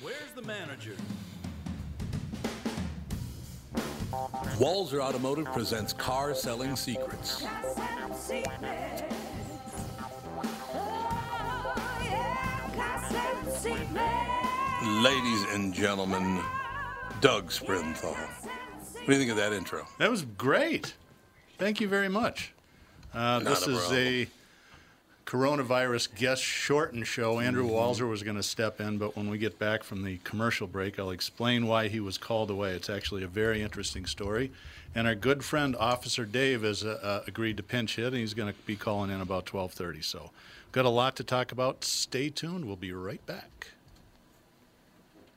Where's the manager? Walser Automotive presents Car Selling Secrets. Ladies and gentlemen, Doug Sprinthal. What do you think of that intro? That was great. Thank you very much. Uh, this a is a coronavirus guest shortened show. Andrew Walser was going to step in, but when we get back from the commercial break, I'll explain why he was called away. It's actually a very interesting story. And our good friend Officer Dave has uh, uh, agreed to pinch hit, and he's going to be calling in about 12:30. So, got a lot to talk about. Stay tuned. We'll be right back.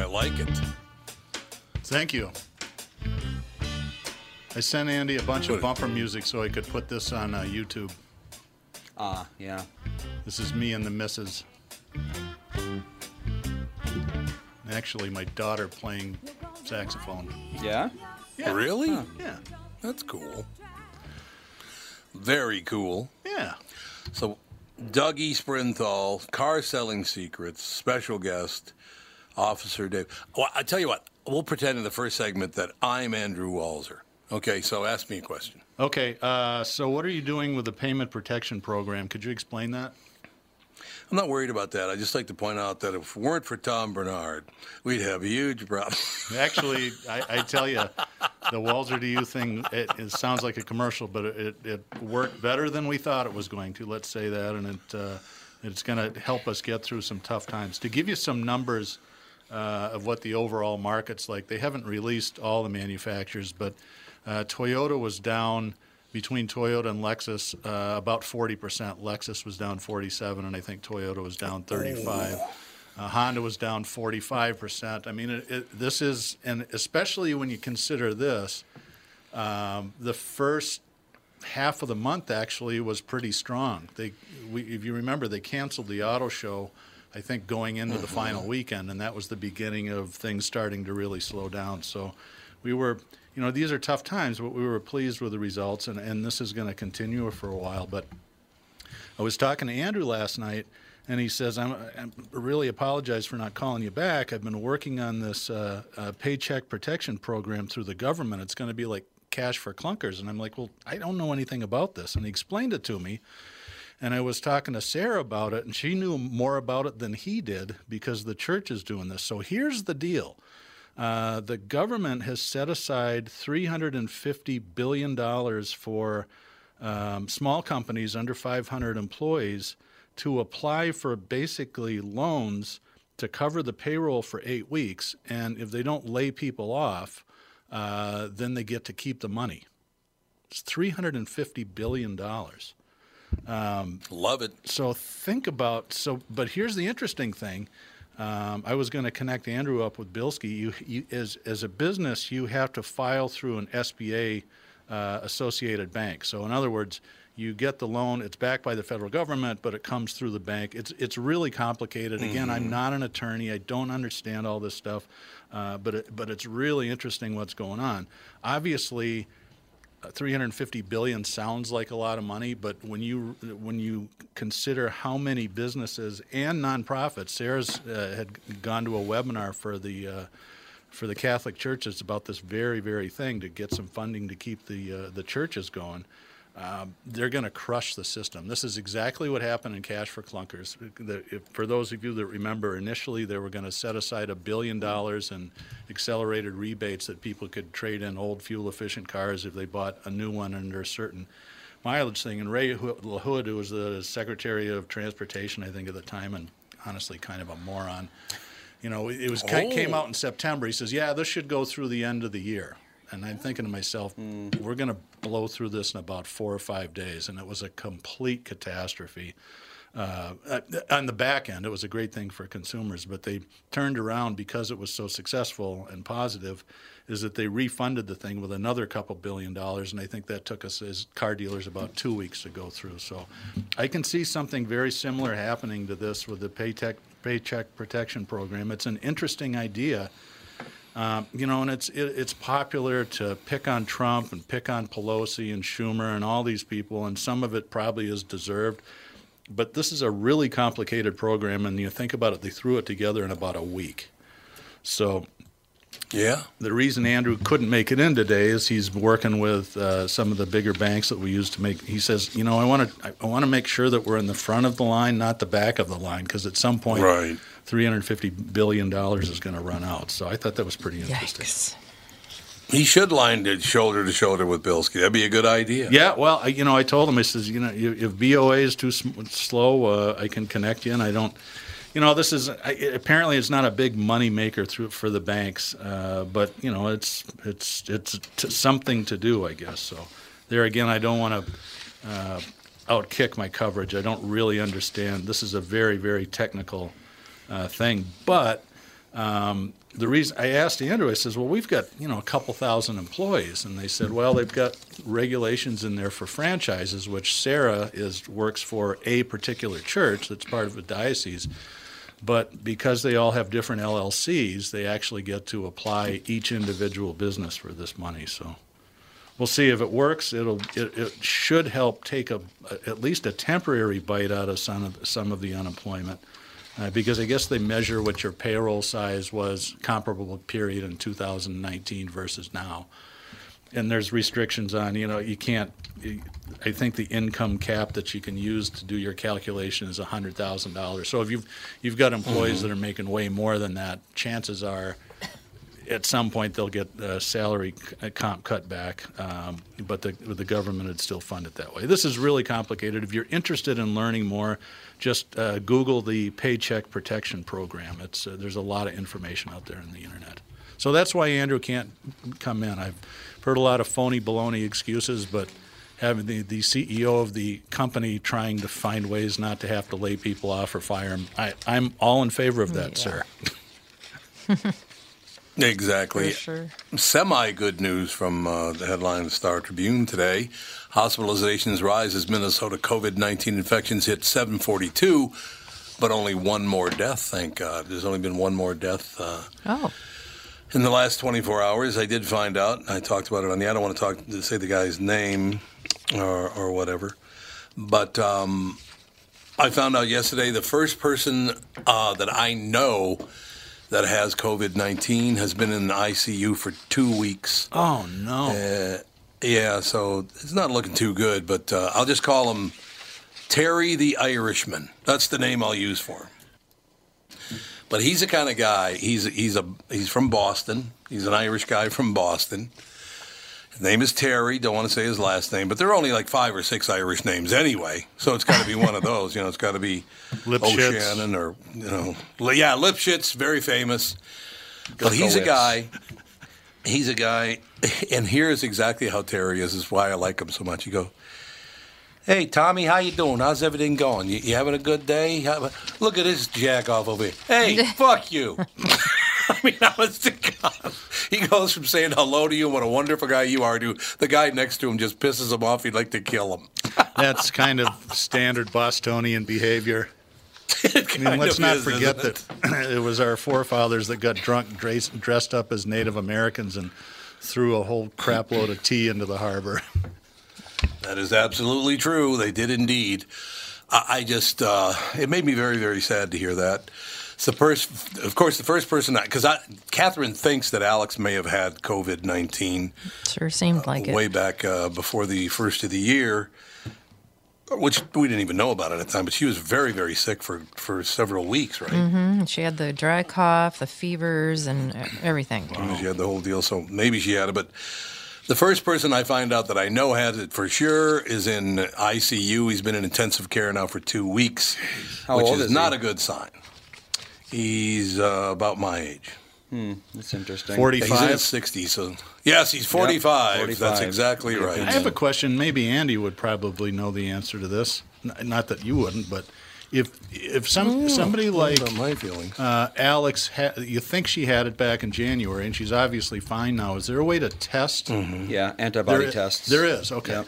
I like it. Thank you. I sent Andy a bunch of bumper music so I could put this on uh, YouTube. Ah, yeah. This is me and the missus. Actually, my daughter playing saxophone. Yeah? Really? Yeah. That's cool. Very cool. Yeah. So, Dougie Sprinthal, Car Selling Secrets, special guest, Officer Dave. Well, I tell you what, we'll pretend in the first segment that I'm Andrew Walser. Okay, so ask me a question. Okay, uh, so what are you doing with the payment protection program? Could you explain that? I'm not worried about that. I just like to point out that if it weren't for Tom Bernard, we'd have a huge problem. Actually, I, I tell you, the Walser to you thing, it, it sounds like a commercial, but it, it worked better than we thought it was going to. Let's say that, and it uh, it's going to help us get through some tough times. To give you some numbers uh, of what the overall market's like, they haven't released all the manufacturers, but uh, Toyota was down between Toyota and Lexus uh, about 40%. Lexus was down 47, and I think Toyota was down 35. Uh, Honda was down 45%. I mean, it, it, this is, and especially when you consider this, um, the first half of the month actually was pretty strong. They, we, if you remember, they canceled the auto show, I think, going into the final weekend, and that was the beginning of things starting to really slow down. So we were, you know, these are tough times, but we were pleased with the results, and, and this is going to continue for a while. But I was talking to Andrew last night, and he says, I'm, I'm really apologize for not calling you back. I've been working on this uh, uh, paycheck protection program through the government. It's going to be like cash for clunkers. And I'm like, well, I don't know anything about this. And he explained it to me. And I was talking to Sarah about it, and she knew more about it than he did because the church is doing this. So here's the deal. Uh, the government has set aside $350 billion for um, small companies under 500 employees to apply for basically loans to cover the payroll for eight weeks. And if they don't lay people off, uh, then they get to keep the money. It's $350 billion. Love it. So think about so. But here's the interesting thing. Um, I was going to connect Andrew up with Bilski. You, you, as as a business, you have to file through an SBA uh, associated bank. So in other words, you get the loan. It's backed by the federal government, but it comes through the bank. It's it's really complicated. Again, I'm not an attorney. I don't understand all this stuff, uh, but it, but it's really interesting what's going on. Obviously. Uh, 350 billion sounds like a lot of money, but when you when you consider how many businesses and nonprofits, Sarah's uh, had gone to a webinar for the uh, for the Catholic churches about this very very thing to get some funding to keep the uh, the churches going. Um, they're going to crush the system. This is exactly what happened in Cash for Clunkers. The, if, for those of you that remember, initially they were going to set aside a billion dollars in accelerated rebates that people could trade in old fuel efficient cars if they bought a new one under a certain mileage thing. And Ray LaHood, who was the Secretary of Transportation, I think, at the time, and honestly kind of a moron, you know, it was Oh. came out in September. He says, "Yeah, this should go through the end of the year." And I'm thinking to myself, we're going to blow through this in about four or five days, and it was a complete catastrophe. Uh, uh, on the back end, it was a great thing for consumers, but they turned around because it was so successful and positive. Is that they refunded the thing with another couple billion dollars, and I think that took us as car dealers about two weeks to go through. So, I can see something very similar happening to this with the Paytech Paycheck Protection Program. It's an interesting idea. Um, you know, and it's it, it's popular to pick on Trump and pick on Pelosi and Schumer and all these people, and some of it probably is deserved. But this is a really complicated program, and you think about it, they threw it together in about a week. So Yeah. the reason Andrew couldn't make it in today is he's working with uh, some of the bigger banks that we use to make. He says, you know, I want to I want to make sure that we're in the front of the line, not the back of the line, because at some point, Right. Three hundred fifty billion dollars is going to run out. So I thought that was pretty interesting. Yikes. He should line it shoulder to shoulder with Bilski. That'd be a good idea. Yeah, well, I, you know, I told him, I says, you know, if BOA is too sm- slow, uh, I can connect you, and I don't. You know, this is I, apparently it's not a big money maker through for the banks, uh, but you know, it's it's it's t- something to do, I guess. So there again, I don't want to uh, outkick my coverage. I don't really understand. This is a very very technical uh, thing, but um, the reason I asked Andrew, I says, well, we've got you know a couple thousand employees, and they said, well, they've got regulations in there for franchises, which Sarah is works for a particular church that's part of a diocese, but because they all have different LLCs, they actually get to apply each individual business for this money. So. We'll see if it works. It'll it, it should help take a, at least a temporary bite out of some of some of the unemployment. Uh, because I guess they measure what your payroll size was comparable period in 2019 versus now. And there's restrictions on, you know, you can't, I think the income cap that you can use to do your calculation is $100,000. So if you've, you've got employees that are making way more than that, chances are at some point they'll get a salary uh, comp cut back, um, but the, the government would still fund it that way. This is really complicated. If you're interested in learning more, just uh, Google the Paycheck Protection Program. It's uh, there's a lot of information out there on the internet. So that's why Andrew can't come in. I've heard a lot of phony baloney excuses, but having the, the CEO of the company trying to find ways not to have to lay people off or fire them, I, I'm all in favor of that, Yeah. sir. Exactly. Sure. Semi good news from uh, the headline of the Star Tribune today. Hospitalizations rise as Minnesota COVID 19 infections hit 742, but only one more death, thank God. There's only been one more death uh, Oh. in the last 24 hours. I did find out. I talked about it on the. I don't want to talk to say the guy's name or, or whatever, but um, I found out yesterday the first person uh, that I know that has COVID 19 has been in the ICU for two weeks. Oh no! Uh, yeah, so it's not looking too good, but uh, I'll just call him Terry the Irishman. That's the name I'll use for him. But he's the kind of guy. He's he's a he's from Boston. He's an Irish guy from Boston. His name is Terry. Don't want to say his last name, but there are only like five or six Irish names anyway. So it's got to be one of those. You know, it's got to be Lipschitz. O'Shannon or you know, yeah, Lipschitz, very famous. But he's a guy. He's a guy, and here's exactly how Terry is. Is why I like him so much. You go, hey Tommy, how you doing? How's everything going? You, you having a good day? How- look at this jack off over here. Hey, fuck you. I mean, honest to God, he goes from saying hello to you, what a wonderful guy you are, to the guy next to him just pisses him off. He'd like to kill him. That's kind of standard Bostonian behavior. I mean, let's not is, forget isn't that it? it was our forefathers that got drunk, dressed, dressed up as Native Americans, and threw a whole crap load of tea into the harbor. That is absolutely true. They did indeed. I, I just, uh, it made me very, very sad to hear that. It's the first, of course, the first person because Catherine thinks that Alex may have had COVID nineteen Sure seemed like uh, it. way back uh, before the first of the year, which we didn't even know about at the time. But she was very, very sick for for several weeks, right? And she had the dry cough, the fevers, and e- everything. She had the whole deal, so maybe she had it. But the first person I find out that I know had it for sure is in ICU. He's been in intensive care now for two weeks, How which old is is he? not a good sign. He's uh, about my age. That's interesting. He's in 45. his 60s, so yes, he's 45. That's 45. exactly right. I have a question. Maybe Andy would probably know the answer to this. N- Not that you wouldn't, but if if some somebody like my feelings. uh, Alex, ha- you think she had it back in January, and she's obviously fine now. Is there a way to test? Mm-hmm. Yeah, antibody There- tests. There is. Okay. Yep.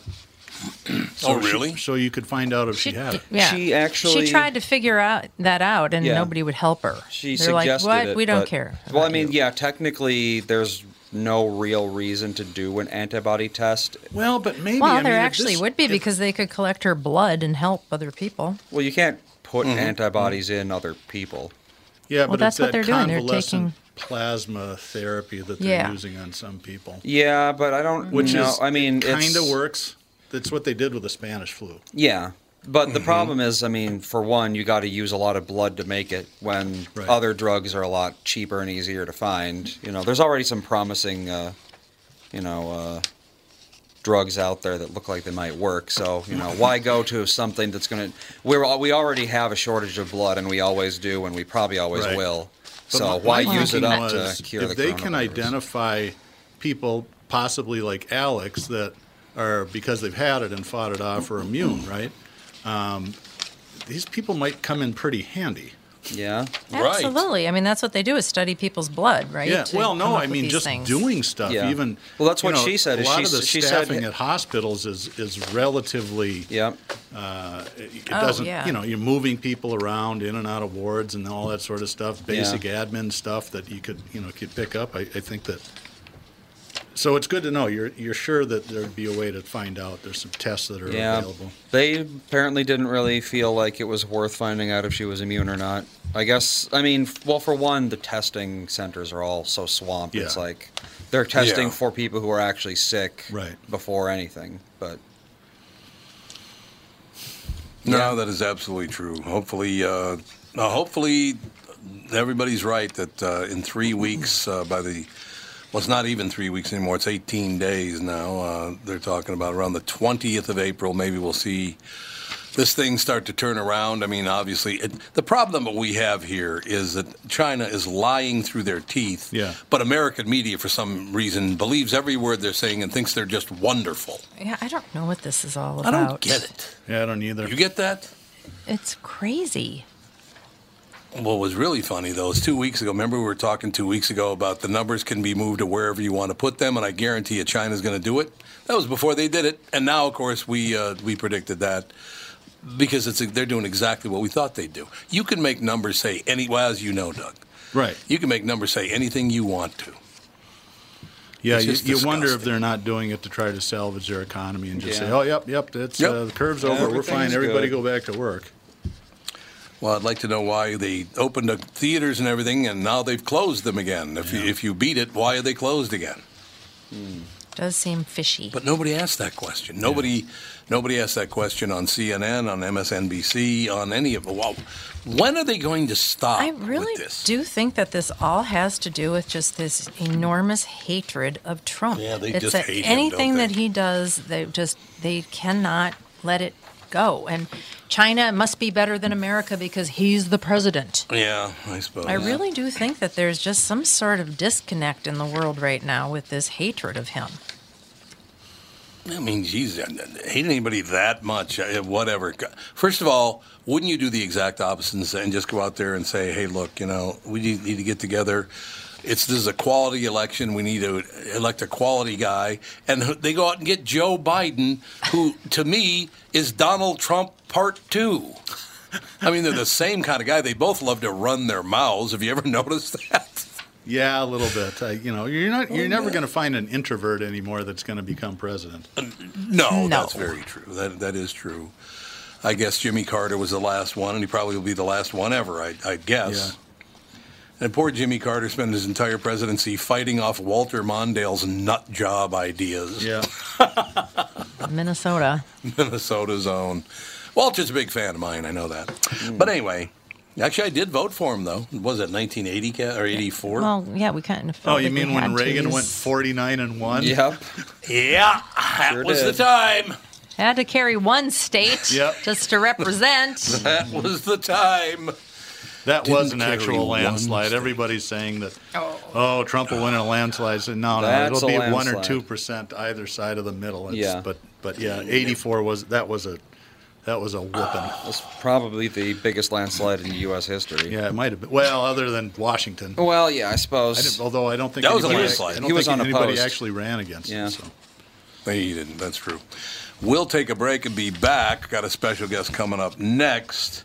Oh, she- really? so you could find out if she, She, had it. yeah. She actually- she tried to figure out that out, and Yeah. nobody would help her. She They're like, suggested "What? it. we don't but- care." Well, I mean, you." yeah, technically, there's no real reason to do an antibody test. Well, but maybe. Well, I there if actually this- would be if- because they could collect her blood and help other people. Well, you can't put Mm-hmm. antibodies in other people. Yeah, but that's it's what that they're doing. They're taking- plasma therapy that they're Yeah. using on some people, Yeah, but I don't which know. is I mean, kind it's of works. That's what they did with the Spanish flu. Yeah. But Mm-hmm. the problem is, I mean, for one, you got to use a lot of blood to make it when Right. other drugs are a lot cheaper and easier to find. You know, there's already some promising, uh, you know, uh, drugs out there that look like they might work. So, you know, why go to something that's going to. We're we already have a shortage of blood, and we always do, and we probably always Right. will. But so why use it up was, to cure if the they can identify people possibly like Alex that are because they've had it and fought it off or immune, right? Um, these people might come in pretty handy. Yeah. Right. Absolutely. I mean, that's what they do is study people's blood, right? Yeah. to Well, no, I mean just things. doing stuff. Yeah. Even Well, that's what know, she said, A is lot she of the s- she said- staffing at hospitals is is relatively. Yeah. Uh, it it Oh, doesn't. yeah. You know, you're moving people around in and out of wards and all that sort of stuff. Basic admin stuff that you could you know could pick up. I, I think that. So it's good to know. You're you're sure that there'd be a way to find out. There's some tests that are Yeah. available. They apparently didn't really feel like it was worth finding out if she was immune or not. I guess, I mean, well, for one, the testing centers are all so swamped. Yeah. It's like they're testing Yeah. for people who are actually sick Right. before anything. But No, Yeah. that is absolutely true. Hopefully, uh, uh, hopefully, everybody's right that uh, in three weeks, uh, by the well, it's not even three weeks anymore. It's 18 days now. Uh, they're talking about around the 20th of April. Maybe we'll see this thing start to turn around. I mean, obviously, it, the problem that we have here is that China is lying through their teeth. Yeah. But American media, for some reason, believes every word they're saying and thinks they're just wonderful. Yeah, I don't know what this is all about. I don't get it. Yeah, I don't either. You get that? It's crazy. What was really funny though is two weeks ago. Remember we were talking two weeks ago about the numbers can be moved to wherever you want to put them, and I guarantee you China's going to do it. That was before they did it, and now of course we uh, we predicted that because it's they're doing exactly what we thought they'd do. You can make numbers say any well as you know, Doug. right. You can make numbers say anything you want to. Yeah, you, you wonder if they're not doing it to try to salvage their economy and just say, "Oh, yep, yep, that's Yep. Uh, the curve's over. We're fine. Everybody good." go back to work." Well, I'd like to know why they opened the theaters and everything, and now they've closed them again. If you, if you beat it, why are they closed again? Hmm. Does seem fishy. But nobody asked that question. Nobody, nobody asked that question on CNN, on MSNBC, on any of. Well, when are they going to stop I really with this? do think that this all has to do with just this enormous hatred of Trump. Yeah, they it's just that hate him, anything don't that he does, they just they cannot let it go. And China must be better than America because he's the president. Yeah, I suppose. I really do think that there's just some sort of disconnect in the world right now with this hatred of him. I mean, geez, I hate anybody that much. uh, Whatever. First of all, wouldn't you do the exact opposite and just go out there and say, "Hey, look, you know, we need to get together." It's this is a quality election. We need to elect a quality guy, and they go out and get Joe Biden, who to me is Donald Trump Part Two. I mean, they're the same kind of guy. They both love to run their mouths. Have you ever noticed that? Yeah, a little bit. Uh, you know, you're not. You're never going to find an introvert anymore that's going to become president. No, No. that's very true. That that is true. I guess Jimmy Carter was the last one, and he probably will be the last one ever. I, I guess. And poor Jimmy Carter spent his entire presidency fighting off Walter Mondale's nut job ideas. Yeah. Minnesota. Minnesota's own. Walter's a big fan of mine. I know that. Hmm. But anyway, actually, I did vote for him though. Was it 1980 or 84? Well, yeah, we kind of. Oh, you mean when. Reagan went 49 and 1? Yep. yeah, that Sure was the did. time. Had to carry one state Yep. just to represent. That was the time. That Didn't was an actual landslide. state. Everybody's saying that, oh. oh, Trump will win in a landslide. I said, no, no, it'll a be 1 or 2% either side of the middle. It's, Yeah. But, but yeah, 84 was, that was a, that was a whooping. That's probably the biggest landslide in U.S. history. Yeah, it might have been. Well, other than Washington. Well, yeah, I I suppose. didn't, although I don't think That was a landslide. I don't He was think anybody unopposed. actually ran against Yeah. it. So. He didn't. That's true. We'll take a break and be back. Got a special guest coming up next.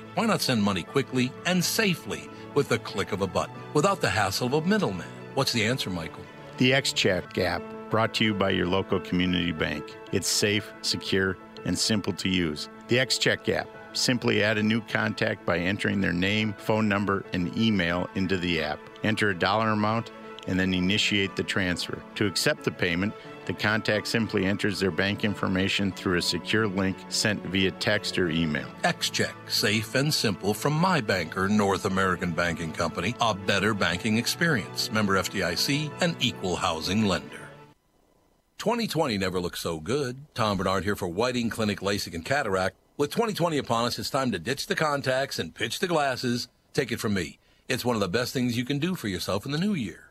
Why not send money quickly and safely with the click of a button without the hassle of a middleman? What's the answer, Michael? The XCheck app, brought to you by your local community bank. It's safe, secure, and simple to use. The XCheck app. Simply add a new contact by entering their name, phone number, and email into the app. Enter a dollar amount and then initiate the transfer. To accept the payment, the contact simply enters their bank information through a secure link sent via text or email. XCheck, safe and simple from my banker, North American Banking Company, a better banking experience. Member FDIC, an equal housing lender. 2020 never looked so good. Tom Bernard here for Whiting Clinic LASIK and Cataract. With 2020 upon us, it's time to ditch the contacts and pitch the glasses. Take it from me. It's one of the best things you can do for yourself in the new year.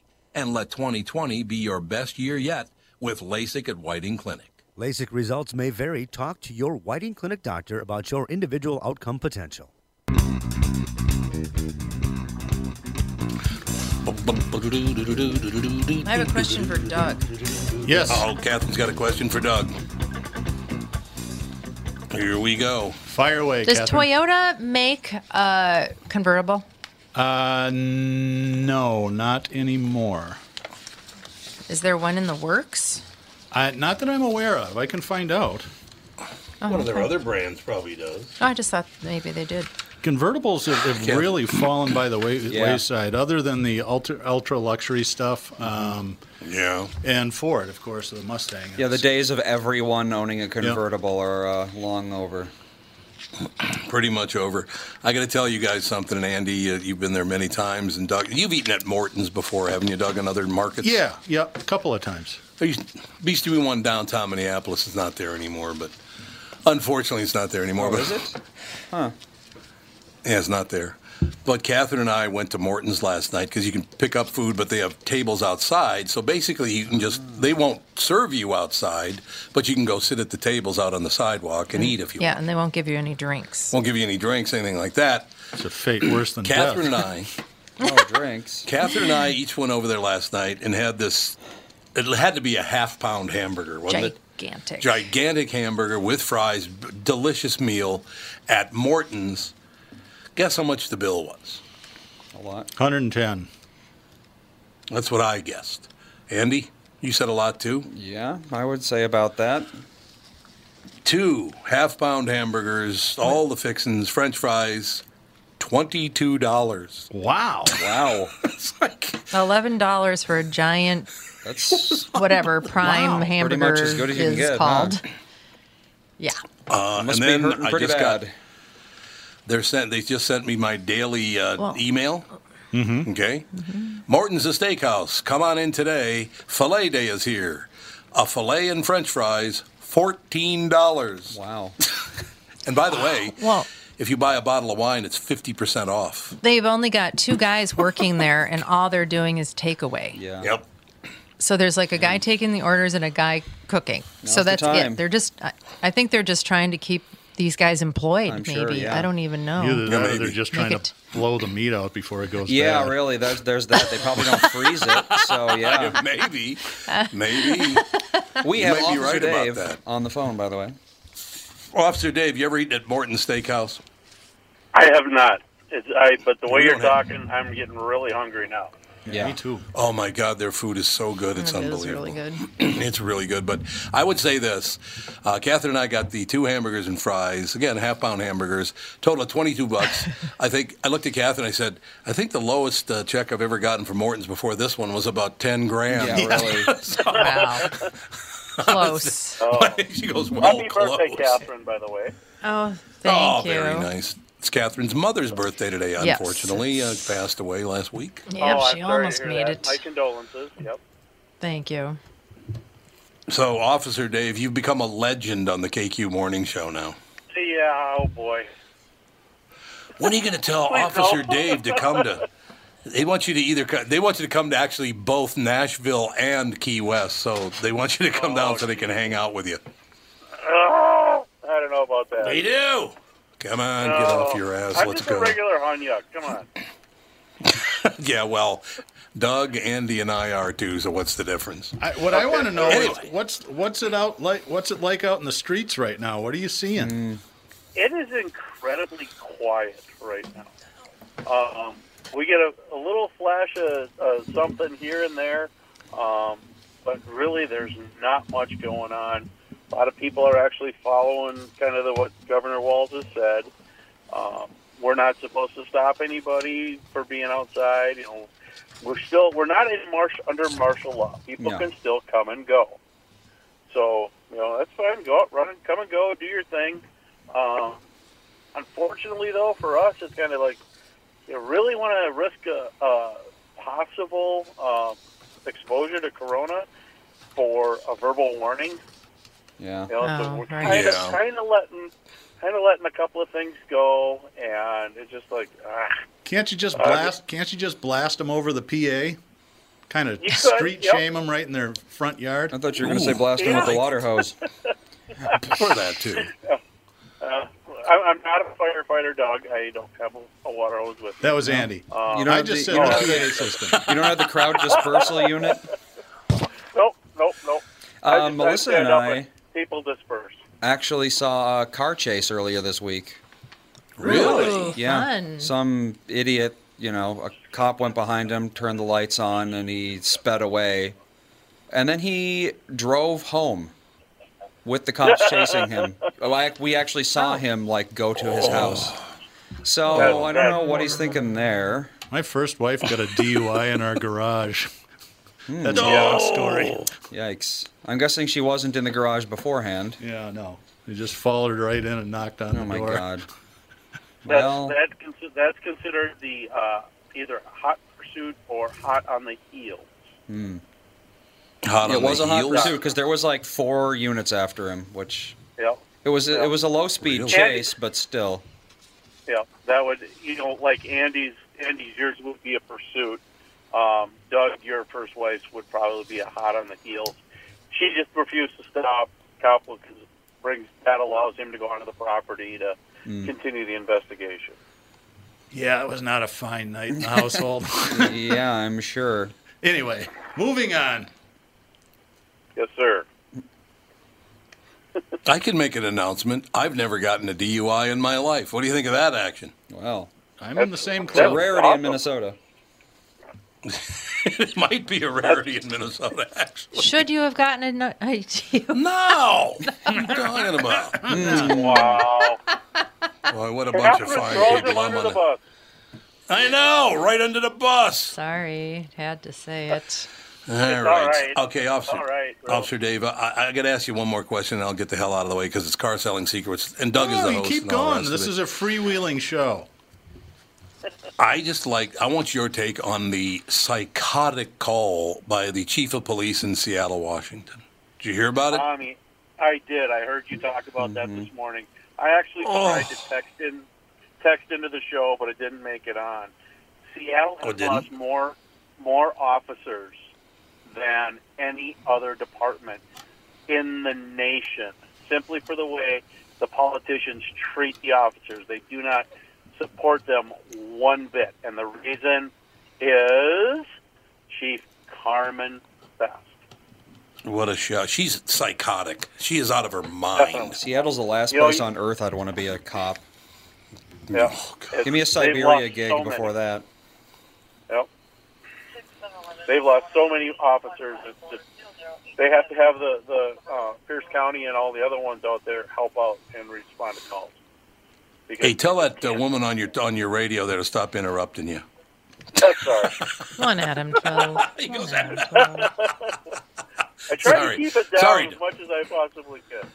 And let 2020 be your best year yet with LASIK at Whiting Clinic. LASIK results may vary. Talk to your Whiting Clinic doctor about your individual outcome potential. I have a question for Doug. Yes. Oh, Catherine's got a question for Doug. Here we go. Fire away, Does Catherine. Toyota make a convertible? Uh, no, not anymore. Is there one in the works? I, not that I'm aware of. I can find out. One of their other brands probably does. Oh, I just thought maybe they did. Convertibles have, have Yeah. really fallen by the way, Yeah. wayside, other than the ultra, ultra luxury stuff. Um, Yeah. and Ford, of course, the Mustang. Yeah, the days of everyone owning a convertible are uh, long over. Pretty much over. I got to tell you guys something, and Andy, uh, you've been there many times, and Doug, you've eaten at Morton's before, haven't you, Doug, in other markets? Yeah, yeah, a couple of times. There used, used to be one downtown Minneapolis. It's not there anymore, but unfortunately, it's not there anymore. Oh, but, is it? Huh. Yeah, it's not there. But Catherine and I went to Morton's last night because you can pick up food, but they have tables outside. So basically, you can just, they won't serve you outside, but you can go sit at the tables out on the sidewalk and eat if you Yeah, want. and they won't give you any drinks. Won't give you any drinks, anything like that. It's a fate worse than Catherine death. and I, Oh, drinks. Catherine and I each went over there last night and had this, it had to be a half pound hamburger, wasn't it? Gigantic. gigantic hamburger with fries, b- delicious meal at Morton's. Guess how much the bill was? A lot. 110. That's what I guessed. Andy, you said a lot too. Yeah, I would say about that. Two half pound hamburgers, all the fixings, French fries, twenty-two dollars. Wow. Wow. It's like Eleven dollars for a giant That's whatever prime Pretty hamburger much as good as you can is get, huh? called. Yeah. uh, must and be then hurting I pretty just bad. Got they're sent. They just sent me my daily uh, Well- email. Okay? Morton's a steakhouse. Come on in today. Filet day is here. A filet and french fries, $14. Wow. And by the way, Well, if you buy a bottle of wine, it's 50% off. they've only got two guys working there, and all they're doing is takeaway. Yeah. Yep. So there's like a guy taking the orders and a guy cooking. so Now's the that's time. it. They're just, I, I think they're just trying to keep these guys employed. I'm maybe sure, yeah. I don't even know. Either that or maybe. they're just Make trying it- to blow the meat out before it goes Yeah, bad. really. There's there's that. They probably don't freeze it. So yeah. Maybe. Maybe. We You have might be Officer right about Dave that. on the phone, by the way. Officer Dave, you ever eaten at Morton's Steakhouse? I have not. It's, I, but the way you're don't have- talking, I'm getting really hungry now. Yeah. Me too. Oh my God, their food is so good. It's It is unbelievable. really good. it's really good. But I would say this uh, Catherine and I got the two hamburgers and fries, again, half pound hamburgers, total of 22 bucks. I think I looked at Catherine I said, I think the lowest uh, check I've ever gotten from Morton's before this one was about 10 grand. Yeah, really. Wow. Close. Oh, she goes, well, happy close. birthday, Catherine, by the way. Oh, thank oh, you. very nice. It's Catherine's mother's birthday today, Yes. unfortunately. Uh, passed away last week. Yep, oh, I'm she almost made that. it. My condolences. Yep. Thank you. So, Officer Dave, you've become a legend on the KQ Morning Show now. Yeah, oh boy. When are you going to tell Please Officer no. Dave to come to? They want you to either they want you to come to actually both Nashville and Key West. So they want you to come down so they can hang out with you. Oh, I don't know about that. They do. Come on, get off your ass. I'm Let's just go. a regular Hunyuk. Come on. yeah, well, Doug, Andy, and I are too. So what's the difference? I, what I want to know Anyway. is what's what's it out like? What's it like out in the streets right now? What are you seeing? It is incredibly quiet right now. Um, we get a, a little flash of uh, something here and there, um, but really there's not much going on. A lot of people are actually following kind of the, what Governor Walz has said. Um, we're not supposed to stop anybody for being outside. You know, we're still we're not in marsh under martial law. People No. can still come and go. So you know that's fine. Go out, run, and come and go, do your thing. Um, unfortunately, though, for us, it's kind of like you really want to risk a, a possible uh, exposure to corona for a verbal warning. Yeah. You know, Oh, so we're right. kind of Yeah. kind of letting kind of letting a couple of things go, and it's just like ah, Can't you just Uh, blast? Can't you just blast them over the PA? Kind of You could, street yep. shame them right in their front yard. I thought you were going to say blast him with the water hose. For that too. uh, I, I'm not a firefighter, dog. I don't have a, a water hose with me. That was Andy. Um, You don't I have just the, said you the don't PA have, system. you don't have the crowd dispersal unit. nope, nope, nope. I just- Melissa I and stand up I and people disperse. actually saw a car chase earlier this week. Really? Ooh, Yeah. fun. Some idiot, you know, a cop went behind him, turned the lights on, and he sped away. And then he drove home with the cops chasing him. Oh, I- We actually saw him like go to his oh. house. So I don't know what he's thinking there. My first wife got a DUI in our garage. Hmm. That's a long story. Yikes! I'm guessing she wasn't in the garage beforehand. Yeah, no. They just followed right in and knocked on Oh the my door. god. That's Well, that consi- that's considered the uh, either hot pursuit or hot on the heels. Hot it on was the a hot pursuit because there was like four units after him, which Yep. it was it was a low speed Really? chase, but still. Yeah, that would you know like Andy's Andy's yours would be a pursuit. Um, Doug, your first wife would probably be a hot on the heels. She just refused to stop. Cop will- brings that allows him to go onto the property to continue the investigation. Yeah, it was not a fine night in the household. yeah, I'm sure. anyway, moving on. Yes, sir. I can make an announcement. I've never gotten a DUI in my life. What do you think of that action? Well, I'm in the same it's a club. rarity awesome. in Minnesota. it might be a rarity in Minnesota, actually. Should you have gotten a no- I- No! What are you talking about? Wow. Boy, what a bunch of Catherine fine people I'm on. the bus. I know, right under the bus. Sorry, had to say it. All all right. right. Okay, officer. All right, Rose. Officer Dave, I, I got to ask you one more question, and I'll get the hell out of the way because it's car selling secrets, and Doug is the you host. keep and all the going. rest This of is a freewheeling show. I just like, I want your take on the psychotic call by the chief of police in Seattle, Washington. Did you hear about it? Tommy, I did. I heard you talk about that mm-hmm. this morning. I actually Oh. tried to text in, text into the show, but it didn't make it on. Seattle Oh, has didn't? lost more more officers than any other department in the nation, simply for the way the politicians treat the officers. They do not support them one bit, and the reason is Chief Carmen Best. What a show. She's psychotic. She is out of her Definitely. mind. Seattle's the last You place you- on earth I'd want to be a cop. Yeah. Give me a Siberia gig so before that. Yep. They've lost so many officers. It's just, they have to have the the uh, Pierce County and all the other ones out there help out and respond to calls. Because Hey, tell that uh, woman on your on your radio there to stop interrupting you. That's sorry. Come on, Adam 12. He Come goes, on, Adam 12. I try Sorry. to keep it down Sorry. as much as I possibly can.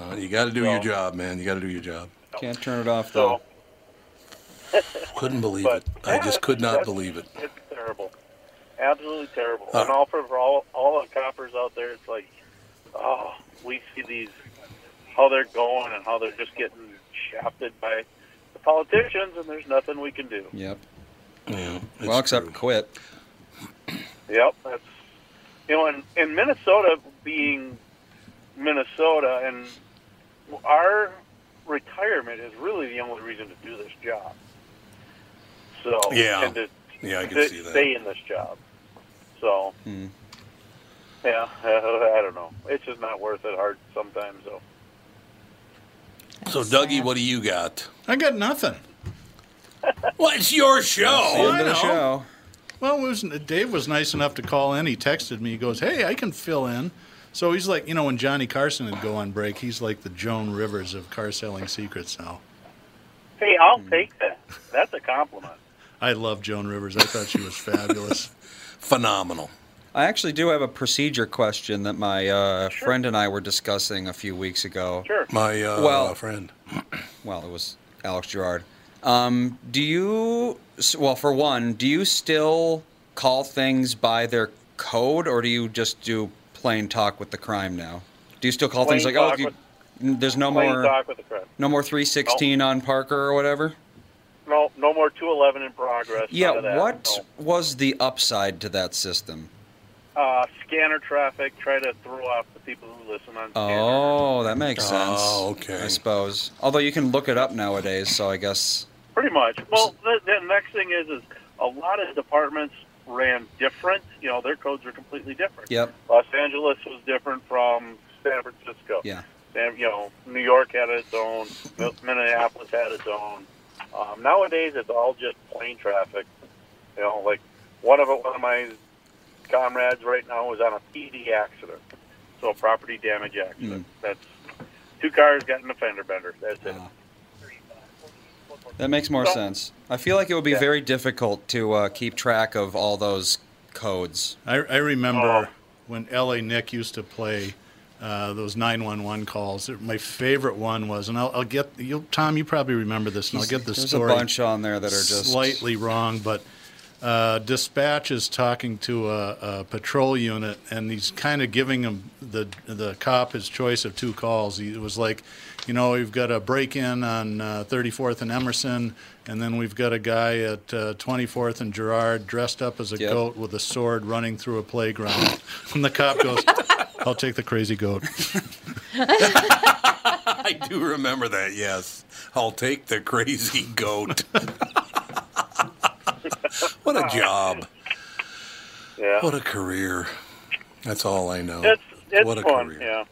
Uh, you got to do your So- job, man. You got to do your job. Can't turn it off though. So Couldn't believe But- it. I just could not That's- believe it. it's terrible, absolutely terrible. Uh. and all for, for all all the coppers out there, it's like, oh, we see these how they're going and how they're just getting shafted by the politicians, and there's nothing we can do. Yep. Yeah, it's Well, except true. quit. Yep, that's you know, in, in Minnesota being Minnesota, and our retirement is really the only reason to do this job. So Yeah. and to, Yeah, I can to see that. stay in this job. So Hmm. yeah, I don't know. It's just not worth it. Hard sometimes though. So, Dougie, what do you got? I got nothing. Well, it's your The show. end I of the know. show. Well, it was, Dave was nice enough to call in. He texted me. He goes, "Hey, I can fill in." So he's like, you know, when Johnny Carson would go on break, he's like the Joan Rivers of car selling secrets now. Hey, I'll take that. That's a compliment. I love Joan Rivers. I thought she was fabulous. Phenomenal. I actually do have a procedure question that my uh, friend and I were discussing a few weeks ago. Sure. My uh, Well- friend. Well, it was Alex Gerard. Um, do you, well, for one, do you still call things by their code or do you just do plain talk with the crime now? Do you still call things like, oh, you, with- there's no Plain more, talk with the crowd. no more 316 on Parker or whatever? No, no more 211 in progress. Yeah, none of that. what No. was the upside to that system? Uh, scanner traffic, try to throw off the people who listen on scanner. Oh, that makes sense. Oh, okay. I suppose. Although you can look it up nowadays, so I guess. Pretty much. Well, the, the next thing is, is a lot of departments ran different. You know, their codes were completely different. Yep. Los Angeles was different from San Francisco. Yeah. San, you know, New York had its own. Minneapolis had its own. Um, nowadays, it's all just plain traffic. You know, like one of one of my comrades right now is on a PD accident, so a property damage accident. That's two cars got in a fender bender. That's it. Ah. That makes more So- sense. I feel like it would be Yeah. very difficult to uh, keep track of all those codes. I, I remember Oh. when L.A. Nick used to play uh, those 911 calls. My favorite one was, and I'll, I'll get you, Tom. You probably remember this, and I'll get the There's story. a bunch on there that are just slightly wrong, but uh, dispatch is talking to a, a patrol unit, and he's kind of giving him the the cop his choice of two calls. He it was like, you know, we've got a break-in on uh, 34th and Emerson, and then we've got a guy at uh, 24th and Gerard dressed up as a Yep. goat with a sword running through a playground. and the cop goes, "I'll take the crazy goat." I do remember that, yes. I'll take the crazy goat. what a job. Yeah. What a career. That's all I know. It's it's what a fun. career. Yeah.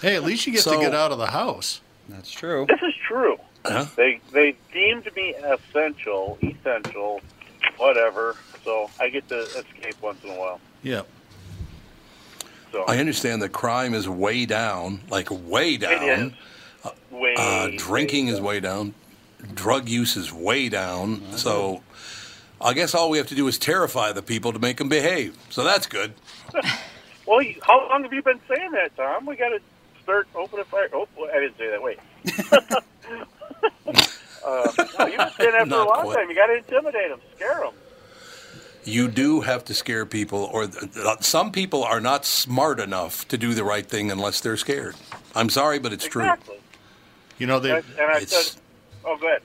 Hey, at least you get So- to get out of the house. That's true. This is true. Huh? They they deemed me essential, essential, whatever. So I get to escape once in a while. Yeah. So I understand that crime is way down, like way down. is way. Uh, drinking way is down. way down. Drug use is way down. So I guess all we have to do is terrify the people to make them behave. So that's good. Well, you- how long have you been saying that, Tom? We got to start opening fire. Oh, I didn't say that. Wait. Uh, no, you've been saying that for a long quite. time. You got to intimidate them, scare them. You do have to scare people, or th- th- some people are not smart enough to do the right thing unless they're scared. I'm sorry, but it's true. Exactly. You know, they. And, and I said, oh, go ahead.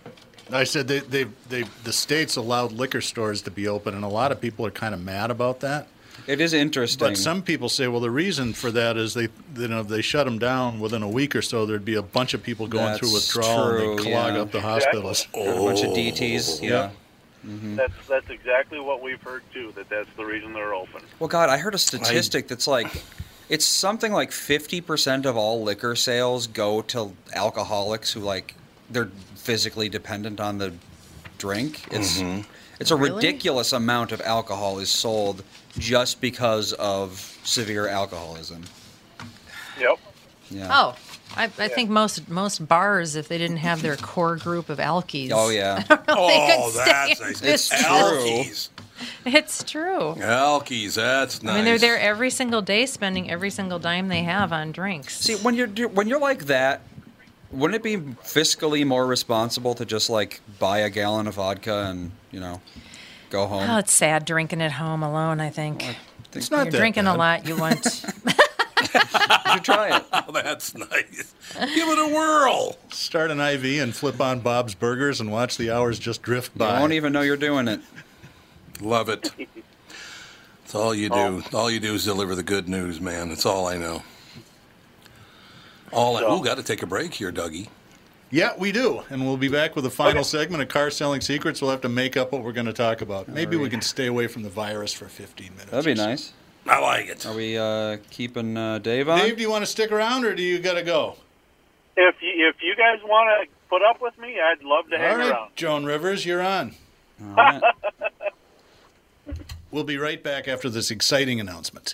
I said they, they, they, the states allowed liquor stores to be open, and a lot of people are kind of mad about that. It is interesting. But some people say, well, the reason for that is they, you know, if they shut them down within a week or so, there'd be a bunch of people going through That's withdrawal and true, they clog yeah. up the hospitals. a bunch of Oh. DTs. Yeah. Yeah. Mm-hmm. That's that's exactly what we've heard too. That that's the reason they're open. Well, God, I heard a statistic that's like, it's something like 50% of all liquor sales go to alcoholics who like they're physically dependent on the drink. It's mm-hmm. it's a Really? ridiculous amount of alcohol is sold just because of severe alcoholism. Yep. Yeah. Oh, I, I think most most bars, if they didn't have their core group of alkies, Oh yeah. they Oh, could stay that's in nice. business. Alkies. It's true. Alkies, that's nice. I mean, they're there every single day, spending every single dime they have on drinks. See, when you're when you're like that, wouldn't it be fiscally more responsible to just like buy a gallon of vodka and you know go home? Oh, it's sad drinking at home alone. I think It's not you're that drinking bad. a lot. You want You should try it. Oh, that's nice. Give it a whirl. Start an IV and flip on Bob's Burgers and watch the hours just drift You by. won't even know you're doing it. Love it. That's all you do. Oh. All you do is deliver the good news, man. That's all I know. All I, So- ooh, got to take a break here, Dougie. Yeah, we do. And we'll be back with the final Okay. segment of Car Selling Secrets. We'll have to make up what we're going to talk about. Maybe we can stay away from the virus for 15 minutes. That'd be or so. nice. I like it. Are we uh, keeping uh, Dave on? Dave, do you want to stick around or do you got to go? If you, if you guys want to put up with me, I'd love to All hang right, around. Joan Rivers, you're on. All right. We'll be right back after this exciting announcement.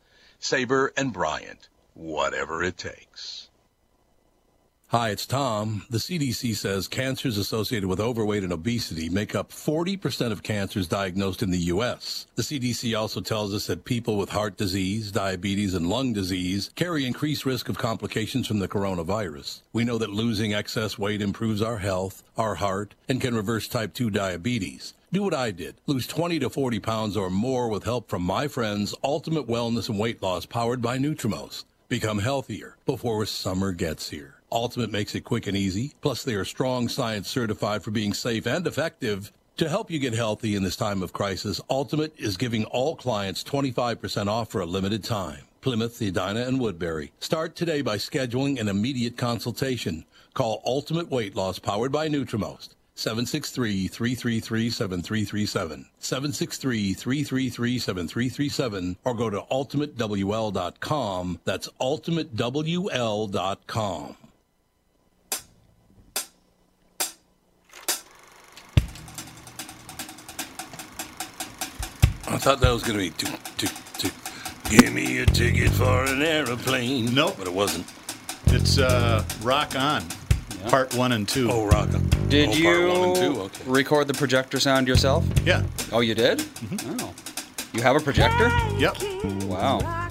Sabre and Bryant, whatever it takes. Hi, it's Tom. The CDC says cancers associated with overweight and obesity make up 40% of cancers diagnosed in the U.S. The CDC also tells us that people with heart disease, diabetes, and lung disease carry increased risk of complications from the coronavirus. We know that losing excess weight improves our health, our heart, and can reverse type 2 diabetes. Do what I did. Lose 20 to 40 pounds or more with help from my friends Ultimate Wellness and Weight Loss powered by Nutrimost. Become healthier before summer gets here. Ultimate makes it quick and easy. Plus, they are strong science certified for being safe and effective. To help you get healthy in this time of crisis, Ultimate is giving all clients 25% off for a limited time. Plymouth, Edina, and Woodbury. Start today by scheduling an immediate consultation. Call Ultimate Weight Loss powered by Nutrimost. 763-333-7337. 763-333-7337 or go to ultimatewl.com. That's ultimatewl.com. I thought that was going to be to, to, to give me a ticket for an aeroplane. Nope. But it wasn't. It's uh, Rock On, part one and two. Oh, rock on. Did oh, you part one and two? Okay. record the projector sound yourself? Yeah. Oh, you did? Mm-hmm. Oh. You have a projector? Yep. Wow.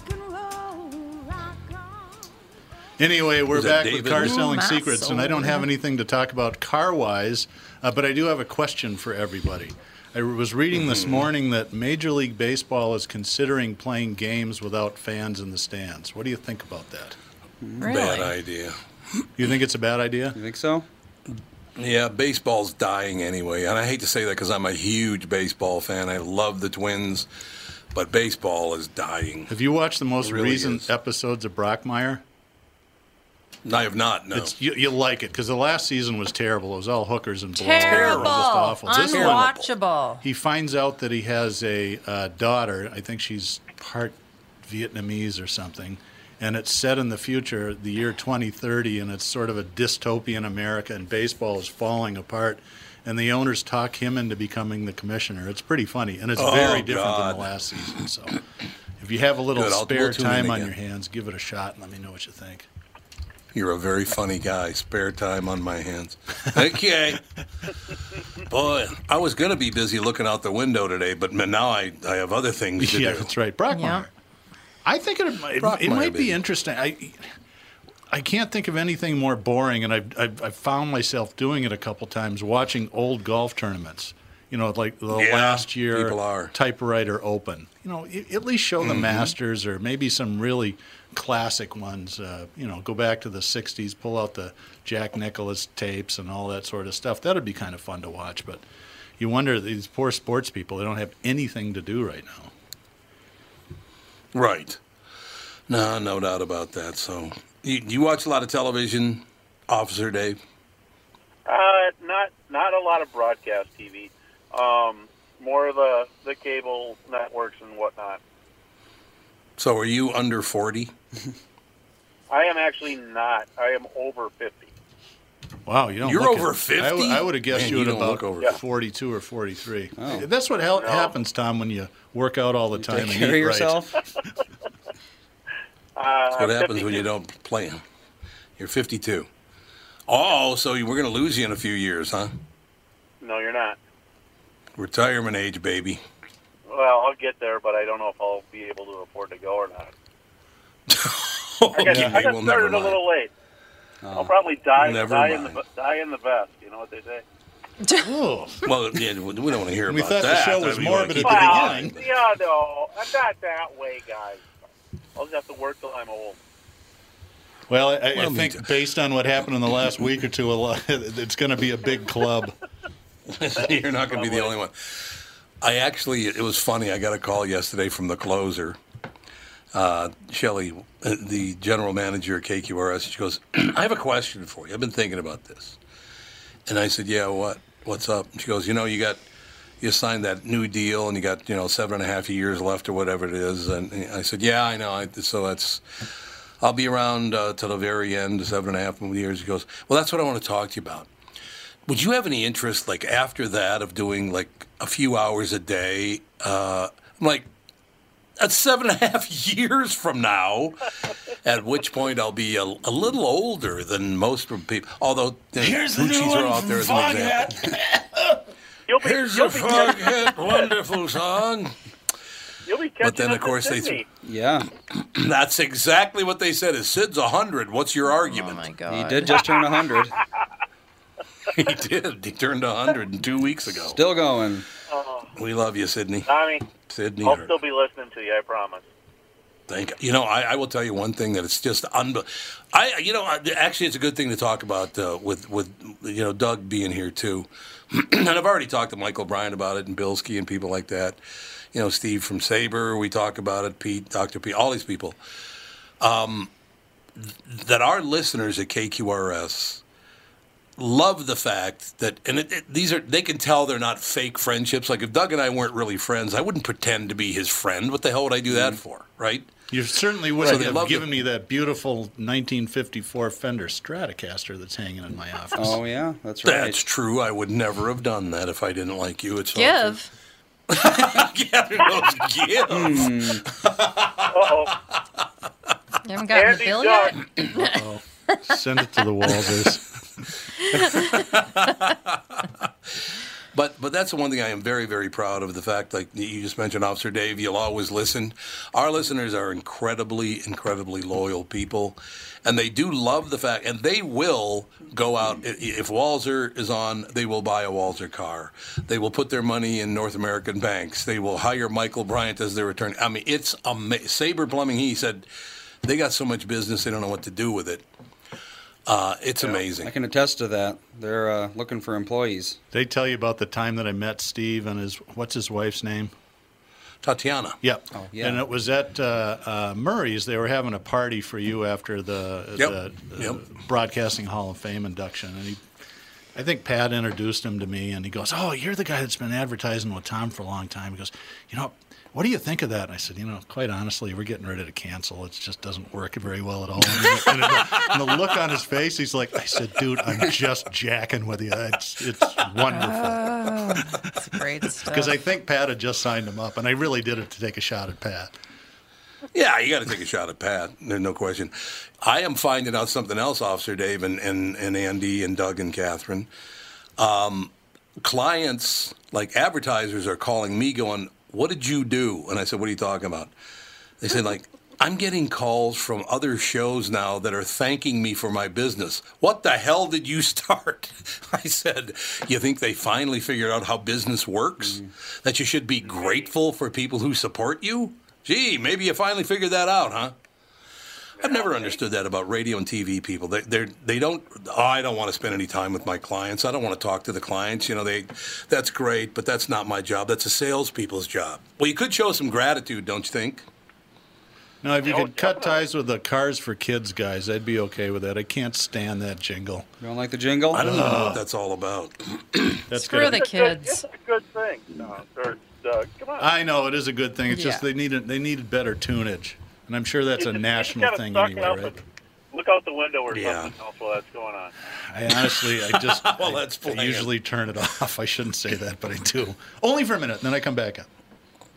Anyway, we're Is that back with Car Selling my Secrets, and I don't have anything to talk about car wise, uh, but I do have a question for everybody. I was reading this Mm-hmm. morning that Major League Baseball is considering playing games without fans in the stands. What do you think about that? really? Bad idea. You think it's a bad idea? You think so? Yeah, baseball's dying anyway. And I hate to say that because I'm a huge baseball fan. I love the Twins, but baseball is dying. Have you watched the most really recent is. episodes of Brockmire? I have not, no. It's you, you like it because the last season was terrible. It was all hookers and blow. Terrible. It was just awful. This one, Unwatchable. he finds out that he has a uh, daughter. I think she's part Vietnamese or something. And it's set in the future, the year 2030, and it's sort of a dystopian America, and baseball is falling apart. and the owners talk him into becoming the commissioner. It's pretty funny, and it's Oh, very different than the last season. So, if you have a little Good, spare we'll time on your hands, give it a shot and let me know what you think. You're a very funny guy. Spare time on my hands. Okay. Boy, I was going to be busy looking out the window today, but now I, I have other things to yeah, do. that's right, Brockmire. Yeah. I think it, might- it, might be interesting. I I can't think of anything more boring, and I've, I've, I've found myself doing it a couple times, watching old golf tournaments. You know, like the Yeah, last year. Mm-hmm. typewriter open. You know, at least show the Masters or maybe some really classic ones. Uh, you know, go back to the '60s, pull out the Jack Nicklaus tapes and all that sort of stuff. That'd be kind of fun to watch. But you wonder these poor sports people; they don't have anything to do right now. Right. No, no doubt about that. So, you, you watch a lot of television, Officer Dave? Uh, not not a lot of broadcast TV. Um, more of the the cable networks and whatnot. So, are you under 40? I am actually not. I am over fifty. Wow, you don't. You're look over it. 50? I, w- I would have guessed Man, you you at don't about look over Yeah. 42 or 43. Oh. That's what hel- No. happens, Tom, when you work out all the time Take and care of eat yourself. Uh, What happens when you don't play? You're 52. Oh, so we're going to lose you in a few years, huh? No, you're not. Retirement age, baby. Well, I'll get there, but I don't know if I'll be able to afford to go or not. Okay, I got, I got started a little late. I'll oh, probably die Never die in the mind. die in the vest. You know what they say. Oh, Well, yeah, we don't want to hear We about thought the that. show was I mean, you wanna morbid keep at the it Well, beginning. yeah, no, I'm not that way, guys. I'll just have to work till I'm old. well, I, I Well, me think based on what happened in the last week or two, a lot, it's going to be a big club. You're not going to be the only one. I actually, it was funny. I got a call yesterday from the closer, uh, Shelly, uh, the general manager at KQRS. She goes, "I have a question for you. I've been thinking about this." And I said, "Yeah, what? What's up?" She goes, "You know, you got." You signed that new deal, and you got you know seven and a half years left, or whatever it is. And I said, "Yeah, I know." I, so that's I'll be around uh, till the very end, seven and a half years. She goes, Well, that's what I want to talk to you about. Would you have any interest, like after that, of doing like a few hours a day? Uh, I'm like, seven and a half years from now, at which point I'll be a, a little older than most people. Although, you know, Hoochies are out there as an example. You'll be, Here's you'll a be, catch- Foghat, wonderful song. you'll be catching But then, of course, they- Sydney. Yeah, That's exactly what they said. Is Sid's hundred? What's your argument? Oh argument? my god. he did just turn 100. He did. He turned 100 two weeks ago. Still going. Oh. We love you, Sydney. Tommy, Sydney. I'll still be listening to you. I promise. Thank you. You know, I, I will tell you one thing that it's just unbe- I, you know, actually, it's a good thing to talk about uh, with with you know Doug being here too, and I've already talked to Michael Bryant about it and Bilski and people like that. You know, Steve from Sabre, we talk about it. Pete, Doctor Pete, all these people. Um, that our listeners at KQRS love the fact that, and it, it, these are they can tell they're not fake friendships. Like if Doug and I weren't really friends, I wouldn't pretend to be his friend. What the hell would I do that mm-hmm. for, right? You certainly wouldn't they have love given the- me that beautiful 1954 Fender Stratocaster that's hanging in my office. Oh yeah, that's right. That's true. I would never have done that if I didn't like you. It's all Give. true. yeah, there goes give. Uh-oh. Hmm. You haven't gotten the bill yet? Duck. Send it to the Walsers. But but that's the one thing I am very very proud of the fact like you just mentioned Officer Dave you'll always listen. Our listeners are incredibly incredibly loyal people and they do love the fact and they will go out if Walser is on they will buy a Walser car. They will put their money in North American banks. They will hire Michael Bryant as their attorney. I mean it's ama- Sabre Plumbing he said they got so much business they don't know what to do with it. Uh, it's amazing. I can attest to that. They're uh, looking for employees. They tell you about the time that I met Steve and his what's his wife's name? Tatiana. Yep. Oh, yeah. And it was at uh, uh, Murray's. They were having a party for you after the, Yep. the, the Yep. Broadcasting Hall of Fame induction, and he. I think Pat introduced him to me, and he goes, "Oh, you're the guy that's been advertising with Tom for a long time." He goes, "You know, what do you think of that? And I said, you know, quite honestly, we're getting ready to cancel. It just doesn't work very well at all. And, the, and the look on his face, he's like, I said, dude, I'm just jacking with you. It's, it's wonderful. It's great stuff. Because I think Pat had just signed him up, and I really did it to take a shot at Pat. Yeah, you got to take a shot at Pat. There's no question. I am finding out something else, Officer Dave and, and, and Andy and Doug and Catherine. Um, clients, like advertisers, are calling me going, What did you do? And I said, What are you talking about? They said, like, I'm getting calls from other shows now that are thanking me for my business. What the hell did you start? I said, You think they finally figured out how business works? Mm-hmm. That you should be grateful for people who support you? Gee, maybe you finally figured that out, huh? I've never understood that about radio and TV people. They they they don't. Oh, I don't want to spend any time with my clients. I don't want to talk to the clients. You know, they that's great, but that's not my job. That's a salespeople's job. Well, you could show some gratitude, don't you think? Now, if you could cut ties with the Cars for Kids guys, I'd be okay with that. I can't stand that jingle. You don't like the jingle? I don't know what that's all about. That's Screw gotta the be- It's a good- kids. It's a good thing. No, or, uh, come on. I know it is a good thing. It's just Yeah. they needed they needed better tunage, and I'm sure that's You a just- national just thing anyway, up right? and Look out the window or Yeah. something else while that's going on. I honestly, I just Well, I- that's I, playing. usually turn it off. I shouldn't say that, but I do. Only for a minute, then I come back up.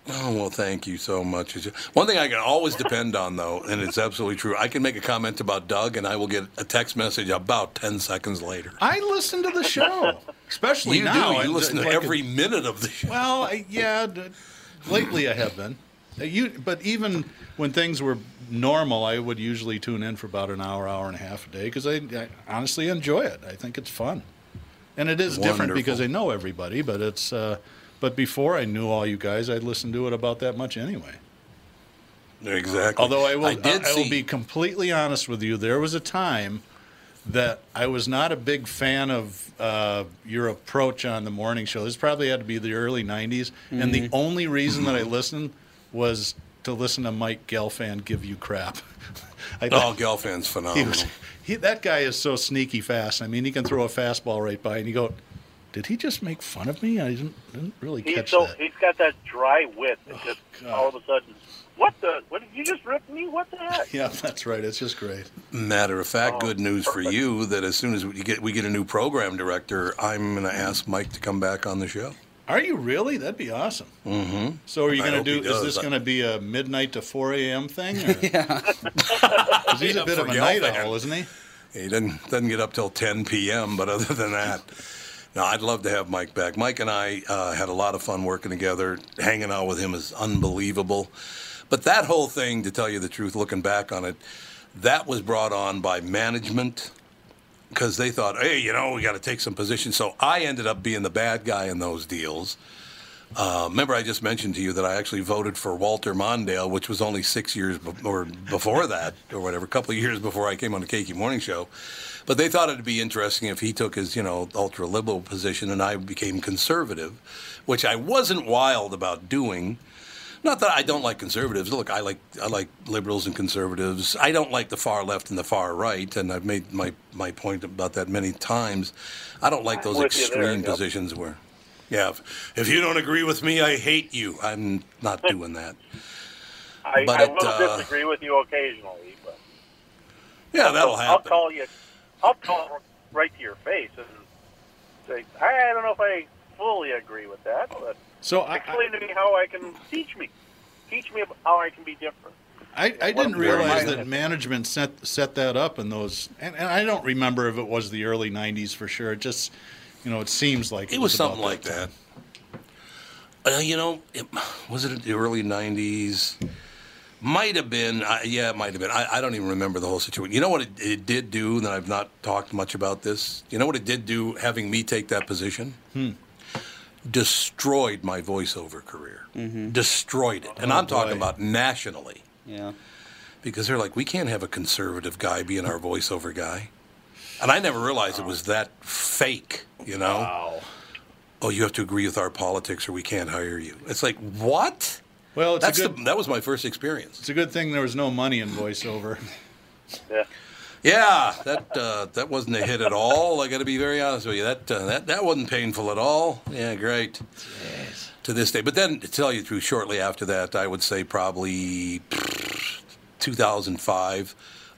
Oh well, thank you so much. One thing I can always depend on, though, and it's absolutely true. I can make a comment about Doug, and I will get a text message about ten seconds later. I listen to the show, especially You now. do. I- You listen to like every a- minute of the show. Well, I, yeah. d- Lately, I have been. You, but even when things were normal, I would usually tune in for about an hour, hour and a half a day because I, I honestly enjoy it. I think it's fun, and it is different because I know everybody. But it's. Uh, but before I knew all you guys, I'd listen to it about that much anyway. Exactly. Although I will, I, did I will be completely honest with you. There was a time that I was not a big fan of uh, your approach on the morning show. This probably had to be the early '90s, and the only reason that I listened was to listen to Mike Gelfand give you crap. I Oh, Gelfand's he phenomenal. was, he, that guy is so sneaky fast. I mean, he can throw a fastball right by, and you go, "Did he just make fun of me?" I didn't, didn't really He's catch so that. he's got that dry wit that oh, just God. all of a sudden, what the? What did you just rip me? What the heck? Yeah, that's right. It's just great. Matter of fact, Oh, good news for you that as soon as we get we get a new program director, I'm going to ask Mike to come back on the show. Are you really? That'd be awesome. Mm-hmm. So are you going to do? Is this going to be a midnight to four a.m. thing? Or? yeah. he's a bit of a night owl, isn't he? He doesn't doesn't get up till 10 p.m. But other than that, no, I'd love to have Mike back. Mike and I uh, had a lot of fun working together. Hanging out with him is unbelievable. But that whole thing, to tell you the truth, looking back on it, that was brought on by management because they thought, hey, you know, we got to take some position. So I ended up being the bad guy in those deals. Uh, remember, I just mentioned to you that I actually voted for Walter Mondale, which was only six years be- or before that, or whatever, a couple of years before I came on the KQ Morning Show. But they thought it'd be interesting if he took his, you know, ultra liberal position and I became conservative, which I wasn't wild about doing. Not that I don't like conservatives. Look, I like I like liberals and conservatives. I don't like the far left and the far right, and I've made my, my point about that many times. I don't like those you there, extreme yep. positions where, yeah, if, if you don't agree with me, I hate you. I'm not doing that. I, But I it, will uh, disagree with you occasionally, but Yeah, that'll happen. I'll call you. I'll call right to your face and say, I don't know if I fully agree with that, but So I, I, explain to me how I can teach me. Teach me how I can be different. I, I didn't realize that management set set that up in those, and, and I don't remember if it was the early '90s for sure. It just, you know, it seems like It was about something like time. that. Uh, you know, it, was it the early '90s? Might have been. Uh, yeah, it might have been. I, I don't even remember the whole situation. You know what it, it did do? And I've not talked much about this. You know what it did do? Having me take that position, destroyed my voiceover career. Mm-hmm. Destroyed it, and Oh, I'm talking about nationally Yeah. because they're like, we can't have a conservative guy being our voiceover guy. And I never realized it was that fake, you know? Wow. Oh, you have to agree with our politics or we can't hire you. It's like, what? Well, it's That's a good. the, that was my first experience. it's a good thing there was no money in voiceover. Yeah. Yeah, that uh, that wasn't a hit at all. I got to be very honest with you. That uh, that that wasn't painful at all. Yeah, great. Yes. to this day. But then, to tell you the truth, shortly after that, I would say probably 2005.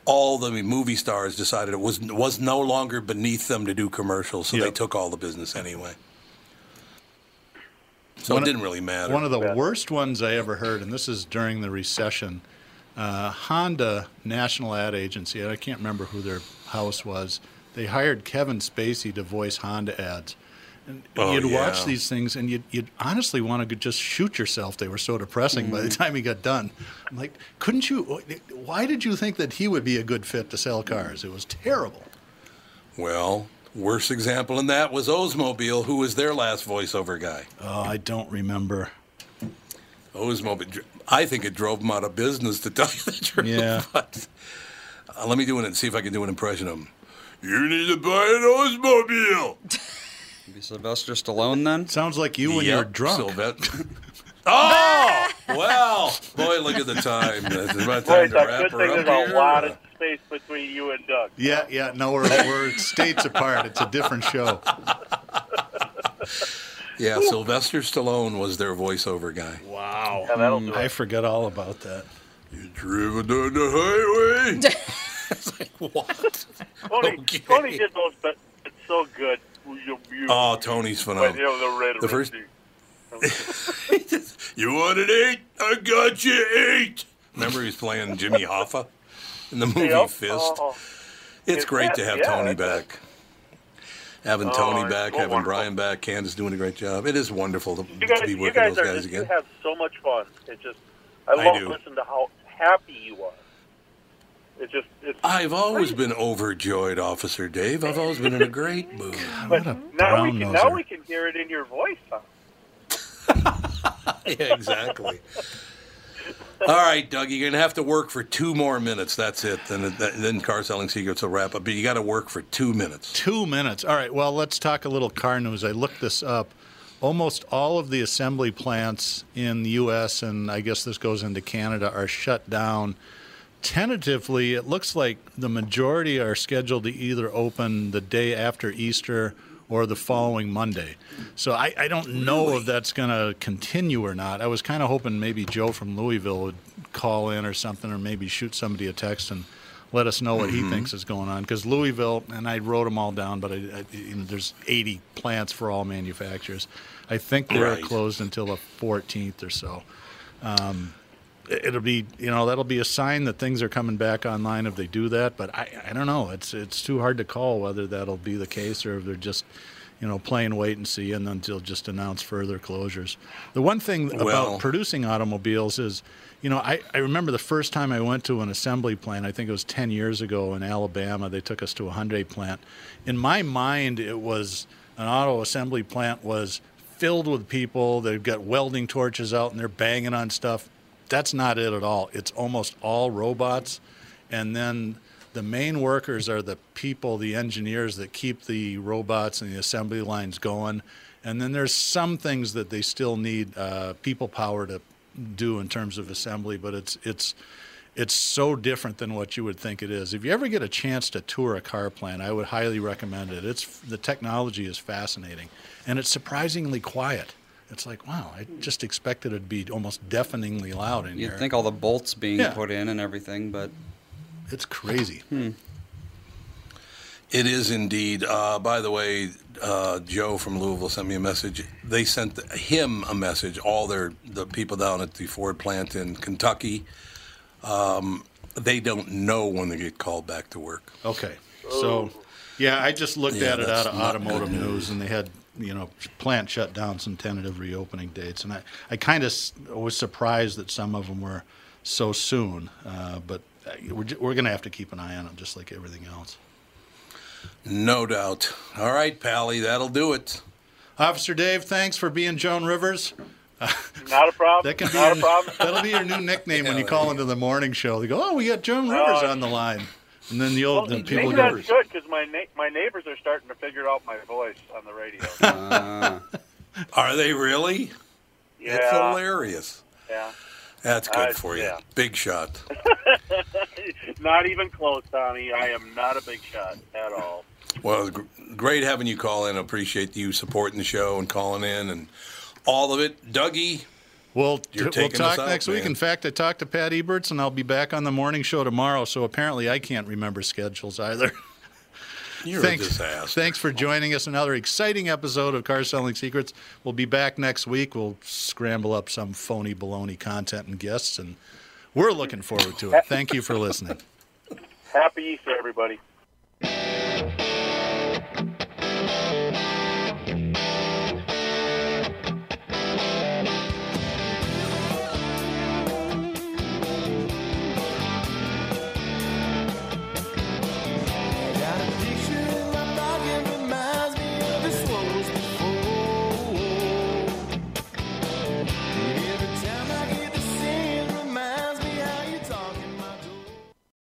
All the movie stars decided it was was no longer beneath them to do commercials, so they took all the business anyway. So One it didn't really matter. One of the worst ones I ever heard, and this is during the recession. Uh, Honda National Ad Agency, and I can't remember who their house was. They hired Kevin Spacey to voice Honda ads. And Oh, you'd watch these things, and you'd, you'd honestly want to just shoot yourself. They were so depressing by the Mm. time he got done. I'm like, couldn't you? Why did you think that he would be a good fit to sell cars? It was terrible. Well, worst example in that was Oldsmobile, who was their last voiceover guy. Oh, I don't remember. Oldsmobile, I think it drove him out of business, to tell you the truth. Yeah. But, uh, let me do it. And see if I can do an impression of him. You need to buy an Oldsmobile. Be Sylvester Stallone then? Sounds like you when you're drunk. Sylvet- oh, well, boy, look at the time. It's about time Wait, to that wrap good her thing up there's here. a lot of space between you and Doug. Yeah, yeah. No, we're, we're states apart. It's a different show. Yeah, Sylvester Stallone was their voiceover guy. Wow. Yeah, that'll do hmm. I it. forgot all about that. You driven down the highway? it's like, what? Tony, Okay. Tony did those, but it's so good. You, you, Oh, Tony's when, phenomenal. you know, the red The first- You wanted eight? I got you eight. Remember he was playing Jimmy Hoffa in the movie Yep. Fist? Oh, oh. It's Yeah, great to have yeah, Tony that's- back. Having Oh, Tony it's back, so having wonderful. Brian back, Candace doing a great job. It is wonderful to, you guys, to be you working guys with those are guys just, you again. have so much fun. It just, I I love do. listening to how happy you are. It just, it's. I've always been overjoyed, Officer Dave. I've always been in a great mood. but What a now we can brown now we can hear it in your voice. Huh? yeah, exactly. All right, Doug, you're to have to work for two more minutes. That's it. Then, then car selling secrets will wrap up. But you got to work for two minutes. Two minutes. All right. Well, let's talk a little car news. I looked this up. Almost all of the assembly plants in the U.S. and I guess this goes into Canada are shut down. Tentatively, it looks like the majority are scheduled to either open the day after Easter or the following Monday. So I, I don't know if that's going to continue or not. I was kind of hoping maybe Joe from Louisville would call in or something, or maybe shoot somebody a text and let us know what he thinks is going on. Because Louisville, and I wrote them all down, but I, I, you know, there's 80 plants for all manufacturers. I think they're Right. closed until the 14th or so. Um, it'll be, you know, that'll be a sign that things are coming back online if they do that. But I, I don't know. It's it's too hard to call whether that'll be the case or if they're just, you know, playing wait and see, and then they'll just announce further closures. The one thing Well- about producing automobiles is, you know, I, I remember the first time I went to an assembly plant, I think it was 10 years ago in Alabama. They took us to a Hyundai plant. In my mind, it was an auto assembly plant was filled with people. They've got welding torches out and they're banging on stuff. That's not it at all. It's almost all robots. And then the main workers are the people, the engineers that keep the robots and the assembly lines going. And then there's some things that they still need uh, people power to do in terms of assembly, but it's it's it's so different than what you would think it is. If you ever get a chance to tour a car plant, I would highly recommend it. It's the technology is fascinating, and it's surprisingly quiet. It's like wow, I just expected it to be almost deafeningly loud in You'd here. think all the bolts being Yeah. put in and everything, but it's crazy. It is indeed. Uh, by the way, uh, Joe from Louisville sent me a message. They sent him a message. All their the people down at the Ford plant in Kentucky. Um, they don't know when they get called back to work. Okay. So, yeah, I just looked Yeah, at it out of automotive news. news. and they had, you know, plant shut down, some tentative reopening dates. And I, I kind of was surprised that some of them were so soon. Uh, but uh, we're, ju- we're going to have to keep an eye on them, just like everything else. No doubt. All right, Pally, that'll do it. Officer Dave, thanks for being Joan Rivers. Not a problem. That can be Not a your, problem. that'll be your new nickname when you Yeah, call into the morning show. They go, "Oh, we got Joan Rivers Oh, on the line," and then the old Well, the people maybe go, that's good because my na- my neighbors are starting to figure out my voice on the radio. uh, Are they really? It's yeah, hilarious. yeah. That's good Uh, for you. yeah. Big shot. Not even close, Tommy. I am not a big shot at all. Well, gr- great having you call in. Appreciate you supporting the show and calling in and all of it. Dougie, We'll, You're we'll talk out, next week. In fact, I talked to Pat Eberts, and I'll be back on the morning show tomorrow. So apparently, I can't remember schedules either. you're thanks, a disaster. thanks for joining us. Another exciting episode of Car Selling Secrets. We'll be back next week. We'll scramble up some phony baloney content and guests, and we're looking forward to it. Thank you for listening. Happy Easter, everybody.